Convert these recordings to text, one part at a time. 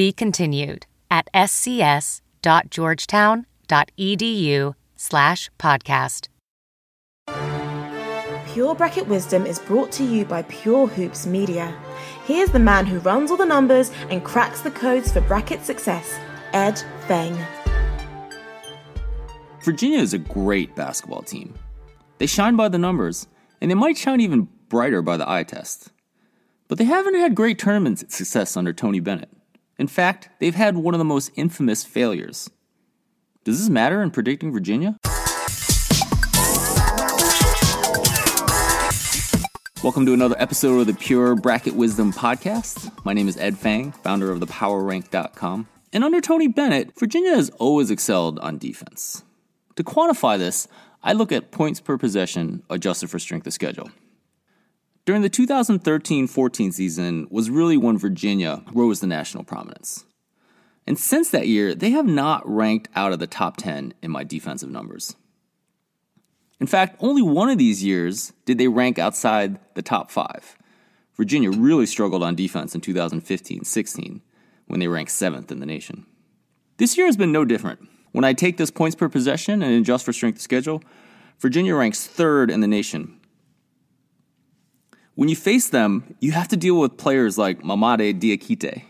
Be continued at scs.georgetown.edu slash podcast. Pure Bracket Wisdom is brought to you by Pure Hoops Media. Here's the man who runs all the numbers and cracks the codes for bracket success, Ed Feng. Virginia is a great basketball team. They shine by the numbers, and they might shine even brighter by the eye test. But they haven't had great tournament success under Tony Bennett. In fact, they've had one of the most infamous failures. Does this matter in predicting Virginia? Welcome to another episode of the Pure Bracket Wisdom Podcast. My name is Ed Feng, founder of thepowerrank.com. And under Tony Bennett, Virginia has always excelled on defense. To quantify this, I look at points per possession adjusted for strength of schedule. During the 2013 14 season was really when Virginia rose to national prominence. And since that year, they have not ranked out of the top 10 in my defensive numbers. In fact, only one of these years did they rank outside the top five. Virginia really struggled on defense in 2015 16 when they ranked seventh in the nation. This year has been no different. When I take this points per possession and adjust for strength of schedule, Virginia ranks third in the nation. When you face them, you have to deal with players like Mamadi Diakite.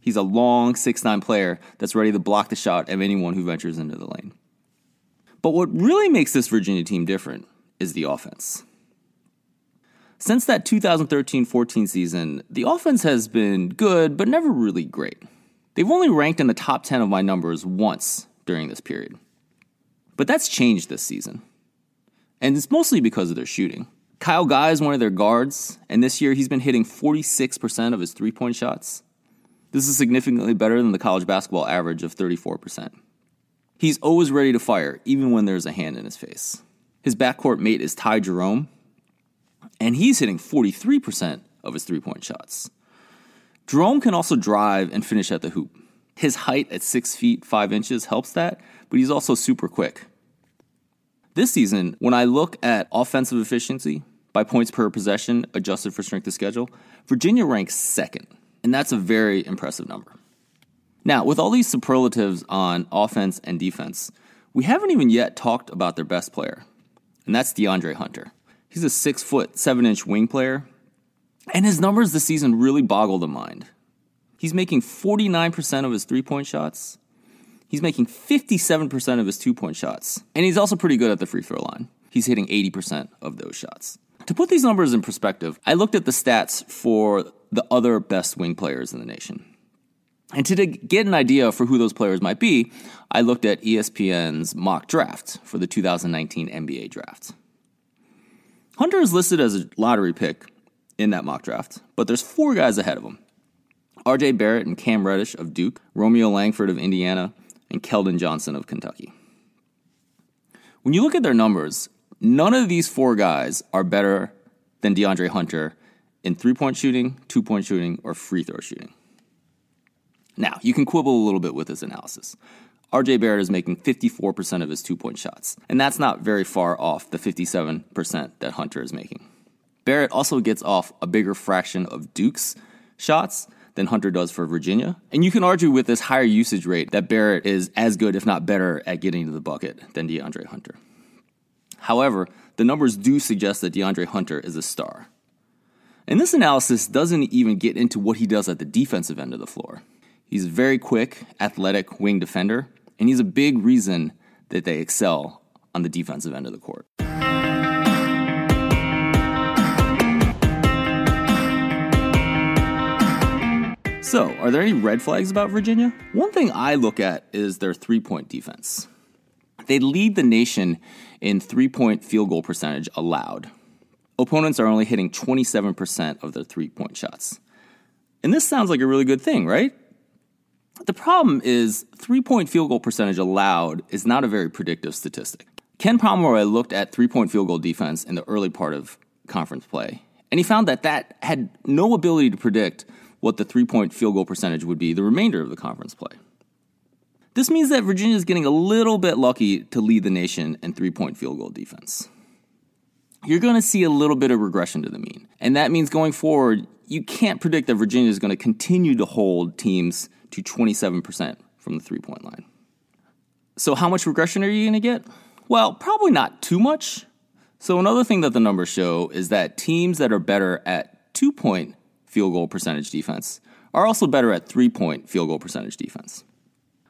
He's a long 6'9 player that's ready to block the shot of anyone who ventures into the lane. But what really makes this Virginia team different is the offense. Since that 2013 14 season, the offense has been good, but never really great. They've only ranked in the top 10 of my numbers once during this period. But that's changed this season. And it's mostly because of their shooting. Kyle Guy is one of their guards, and this year he's been hitting 46% of his three point shots. This is significantly better than the college basketball average of 34%. He's always ready to fire, even when there's a hand in his face. His backcourt mate is Ty Jerome, and he's hitting 43% of his three point shots. Jerome can also drive and finish at the hoop. His height at 6 feet 5 inches helps that, but he's also super quick. This season, when I look at offensive efficiency by points per possession adjusted for strength of schedule, Virginia ranks second, and that's a very impressive number. Now, with all these superlatives on offense and defense, we haven't even yet talked about their best player, and that's DeAndre Hunter. He's a six foot, seven inch wing player, and his numbers this season really boggle the mind. He's making 49% of his three point shots. He's making 57% of his two point shots. And he's also pretty good at the free throw line. He's hitting 80% of those shots. To put these numbers in perspective, I looked at the stats for the other best wing players in the nation. And to get an idea for who those players might be, I looked at ESPN's mock draft for the 2019 NBA draft. Hunter is listed as a lottery pick in that mock draft, but there's four guys ahead of him. RJ Barrett and Cam Reddish of Duke, Romeo Langford of Indiana, and Keldon Johnson of Kentucky. When you look at their numbers, none of these four guys are better than DeAndre Hunter in three point shooting, two point shooting, or free throw shooting. Now, you can quibble a little bit with this analysis. RJ Barrett is making 54% of his two point shots, and that's not very far off the 57% that Hunter is making. Barrett also gets off a bigger fraction of Duke's shots than Hunter does for Virginia. And you can argue with this higher usage rate that Barrett is as good, if not better, at getting to the bucket than DeAndre Hunter. However, the numbers do suggest that DeAndre Hunter is a star. And this analysis doesn't even get into what he does at the defensive end of the floor. He's a very quick, athletic wing defender, and he's a big reason that they excel on the defensive end of the court. So, are there any red flags about Virginia? One thing I look at is their three point defense. They lead the nation in three point field goal percentage allowed. Opponents are only hitting 27% of their three point shots. And this sounds like a really good thing, right? The problem is three point field goal percentage allowed is not a very predictive statistic. Ken Pomeroy looked at three point field goal defense in the early part of conference play, and he found that that had no ability to predict what the three point field goal percentage would be the remainder of the conference play. This means that Virginia is getting a little bit lucky to lead the nation in three point field goal defense. You're going to see a little bit of regression to the mean. And that means going forward, you can't predict that Virginia is going to continue to hold teams to 27% from the three point line. So, how much regression are you going to get? Well, probably not too much. So, another thing that the numbers show is that teams that are better at two point field goal percentage defense are also better at three point field goal percentage defense.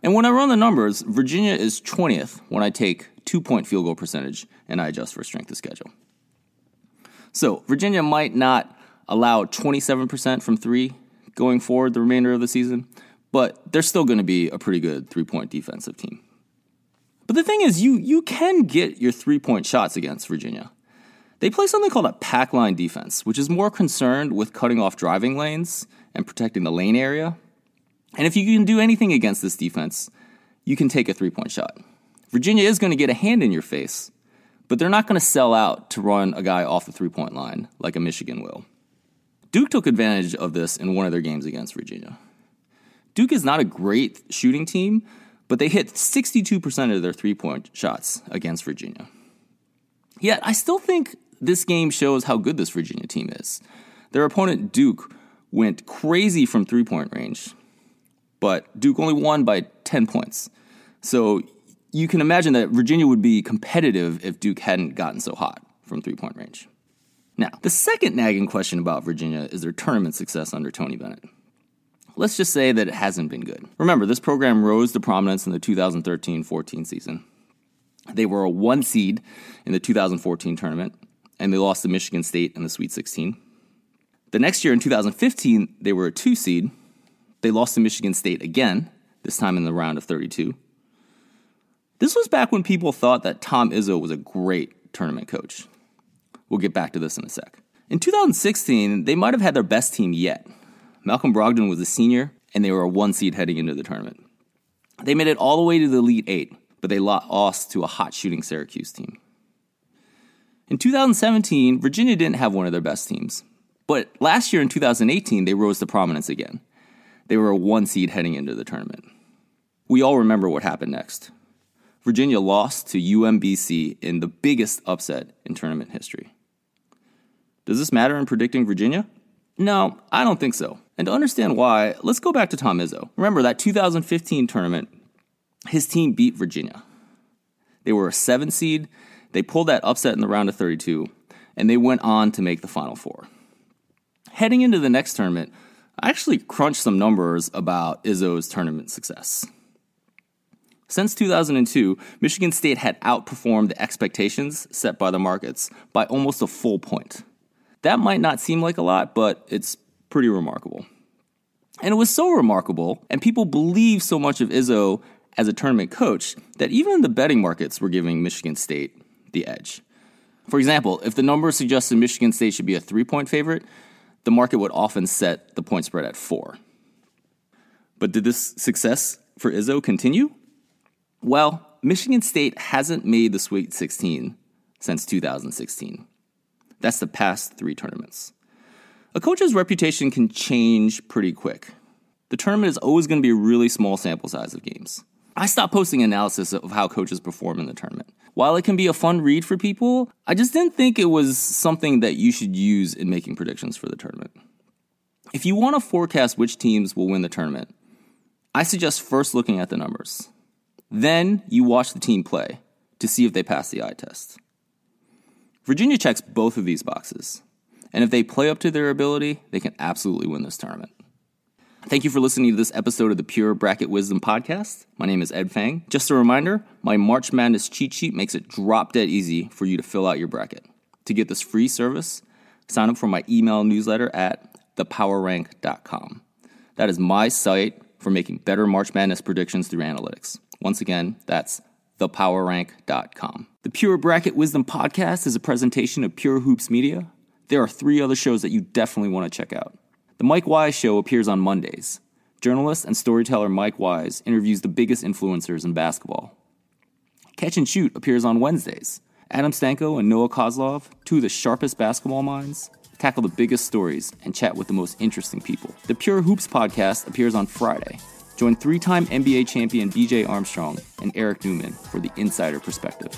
And when I run the numbers, Virginia is 20th when I take two point field goal percentage and I adjust for strength of schedule. So, Virginia might not allow 27% from three going forward the remainder of the season, but they're still going to be a pretty good three point defensive team. But the thing is, you, you can get your three point shots against Virginia. They play something called a pack line defense, which is more concerned with cutting off driving lanes and protecting the lane area and if you can do anything against this defense, you can take a three point shot. Virginia is going to get a hand in your face, but they're not going to sell out to run a guy off the three point line like a Michigan will. Duke took advantage of this in one of their games against Virginia. Duke is not a great shooting team, but they hit 62% of their three point shots against Virginia. Yet, I still think this game shows how good this Virginia team is. Their opponent, Duke, went crazy from three point range, but Duke only won by 10 points. So you can imagine that Virginia would be competitive if Duke hadn't gotten so hot from three point range. Now, the second nagging question about Virginia is their tournament success under Tony Bennett. Let's just say that it hasn't been good. Remember, this program rose to prominence in the 2013 14 season. They were a one seed in the 2014 tournament, and they lost to Michigan State in the Sweet 16. The next year in 2015, they were a two seed, they lost to Michigan State again, this time in the round of 32. This was back when people thought that Tom Izzo was a great tournament coach. We'll get back to this in a sec. In 2016, they might have had their best team yet. Malcolm Brogdon was a senior, and they were a one seed heading into the tournament. They made it all the way to the Elite Eight, but they lost to a hot shooting Syracuse team. In 2017, Virginia didn't have one of their best teams, but last year in 2018, they rose to prominence again. They were a one seed heading into the tournament. We all remember what happened next. Virginia lost to UMBC in the biggest upset in tournament history. Does this matter in predicting Virginia? No, I don't think so. And to understand why, let's go back to Tom Izzo. Remember that 2015 tournament, his team beat Virginia. They were a seven seed, they pulled that upset in the round of 32, and they went on to make the Final Four. Heading into the next tournament, I actually crunched some numbers about Izzo's tournament success. Since 2002, Michigan State had outperformed the expectations set by the markets by almost a full point. That might not seem like a lot, but it's pretty remarkable. And it was so remarkable, and people believe so much of Izzo as a tournament coach, that even the betting markets were giving Michigan State the edge. For example, if the numbers suggested Michigan State should be a three point favorite, the market would often set the point spread at four. But did this success for Izzo continue? Well, Michigan State hasn't made the Sweet 16 since 2016. That's the past three tournaments. A coach's reputation can change pretty quick. The tournament is always going to be a really small sample size of games. I stopped posting analysis of how coaches perform in the tournament. While it can be a fun read for people, I just didn't think it was something that you should use in making predictions for the tournament. If you want to forecast which teams will win the tournament, I suggest first looking at the numbers. Then you watch the team play to see if they pass the eye test. Virginia checks both of these boxes, and if they play up to their ability, they can absolutely win this tournament. Thank you for listening to this episode of the Pure Bracket Wisdom Podcast. My name is Ed Feng. Just a reminder my March Madness cheat sheet makes it drop dead easy for you to fill out your bracket. To get this free service, sign up for my email newsletter at thepowerrank.com. That is my site for making better March Madness predictions through analytics. Once again, that's thepowerrank.com. The Pure Bracket Wisdom Podcast is a presentation of Pure Hoops Media. There are three other shows that you definitely want to check out. The Mike Wise Show appears on Mondays. journalist and storyteller Mike Wise interviews the biggest influencers in basketball. Catch and Shoot appears on Wednesdays. Adam Stanko and Noah Kozlov, two of the sharpest basketball minds, tackle the biggest stories and chat with the most interesting people. The Pure Hoops podcast appears on Friday. Join three time NBA champion BJ Armstrong and Eric Newman for the insider perspective.